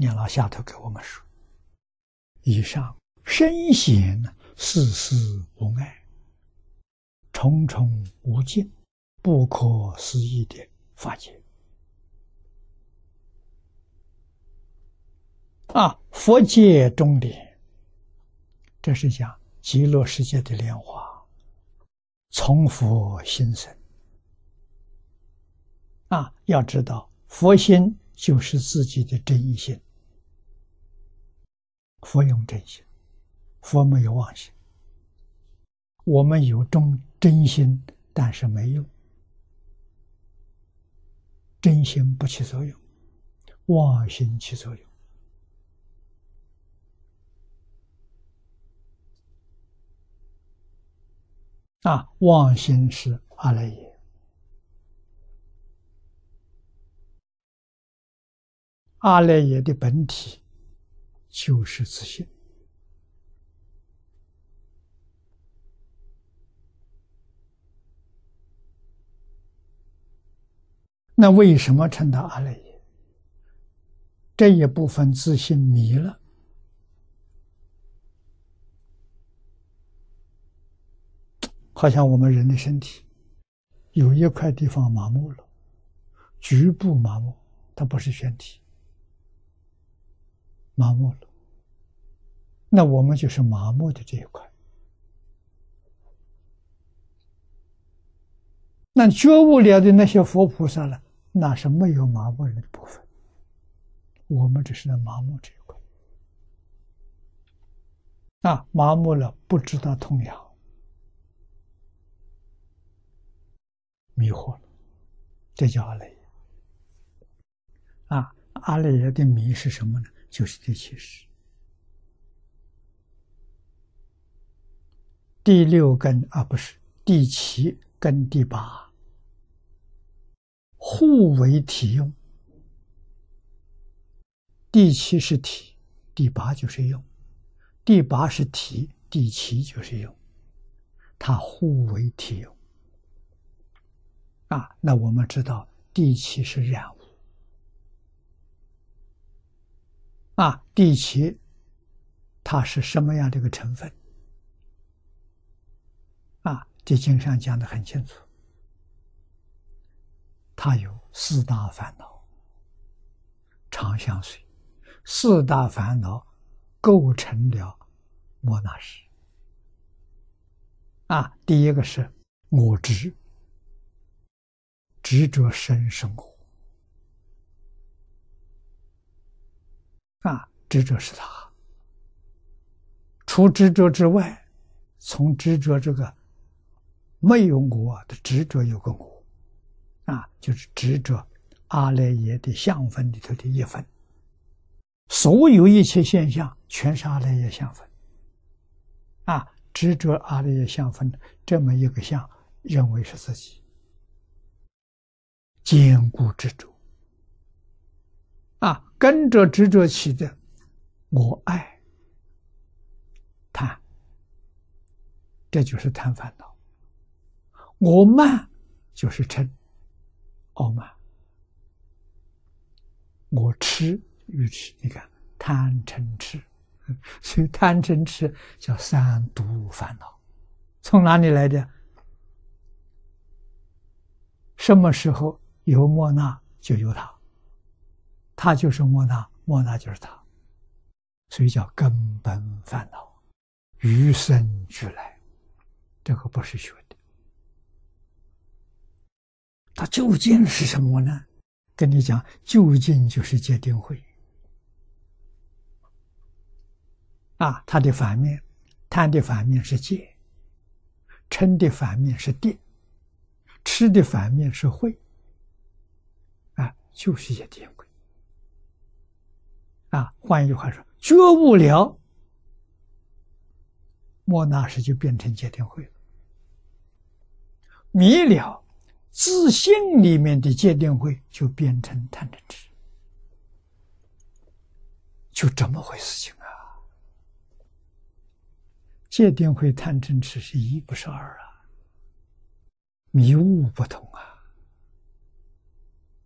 念老下头给我们说：以上深显世事无碍，重重无尽，不可思议的法界。啊，佛界中点，这是讲极乐世界的莲花，从佛心生。啊，要知道佛心就是自己的真心，佛用真心，佛没有妄心。我们有中真心，但是没用，真心不起作用，妄心起作用。啊，妄心是阿赖耶，阿赖耶的本体就是自信。那为什么称他阿赖耶？这一部分自信迷了。好像我们人的身体有一块地方麻木了，局部麻木，它不是全体麻木了。那我们就是麻木的这一块。那觉悟了的那些佛菩萨呢？那是没有麻木人的部分。我们只是在麻木这一块。啊，麻木了，不知道痛痒。迷惑了，这叫阿赖耶。啊，阿赖耶的迷是什么呢？就是第七识。第六根啊，不是第七跟第八，互为体用。第七是体，第八就是用；第八是体，第七就是用，它互为体用。啊，那我们知道第七是染物，啊，第七它是什么样的一个成分？啊，这经上讲的很清楚，他有四大烦恼，常相随，四大烦恼构成了莫那识。啊，第一个是我执。执着生生活啊，执着是他。除执着之外，从执着这个没有我的执着有个我啊，就是执着阿赖耶的相分里头的一分。所有一切现象全是阿赖耶相分啊，执着阿赖耶相分这么一个相，认为是自己。坚固执着啊，跟着执着起的我爱贪，这就是贪烦恼；我慢就是嗔傲慢；我痴愚痴，你看贪嗔痴，所以贪嗔痴叫三毒烦恼，从哪里来的？什么时候？有莫那就有他，他就是莫那，莫那就是他，所以叫根本烦恼，与生俱来，这个不是学的。它究竟是什么呢？跟你讲，究竟就是戒定慧。啊，它的反面，贪的反面是戒，嗔的反面是定，痴的反面是慧。就是业定慧啊！换一句话说，觉悟了，莫那时就变成戒定慧了；迷了，自信里面的戒定慧就变成贪嗔痴，就这么回事情啊！戒定慧、贪嗔痴是一，不是二啊，迷雾不同啊。